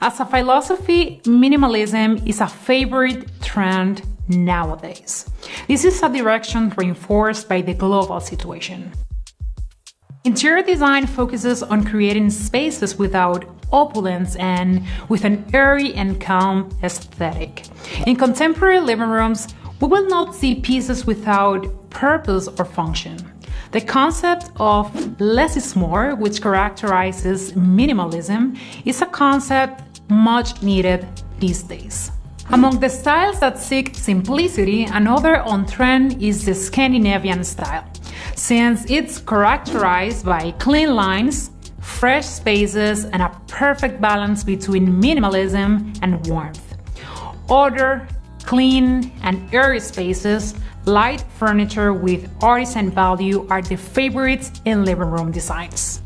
As a philosophy, minimalism is a favorite trend nowadays. This is a direction reinforced by the global situation. Interior design focuses on creating spaces without opulence and with an airy and calm aesthetic. In contemporary living rooms, we will not see pieces without purpose or function. The concept of less is more, which characterizes minimalism, is a concept much needed these days. Among the styles that seek simplicity, another on trend is the Scandinavian style, since it's characterized by clean lines, fresh spaces, and a perfect balance between minimalism and warmth. Order, clean, and airy spaces, light furniture with artisan value are the favorites in living room designs.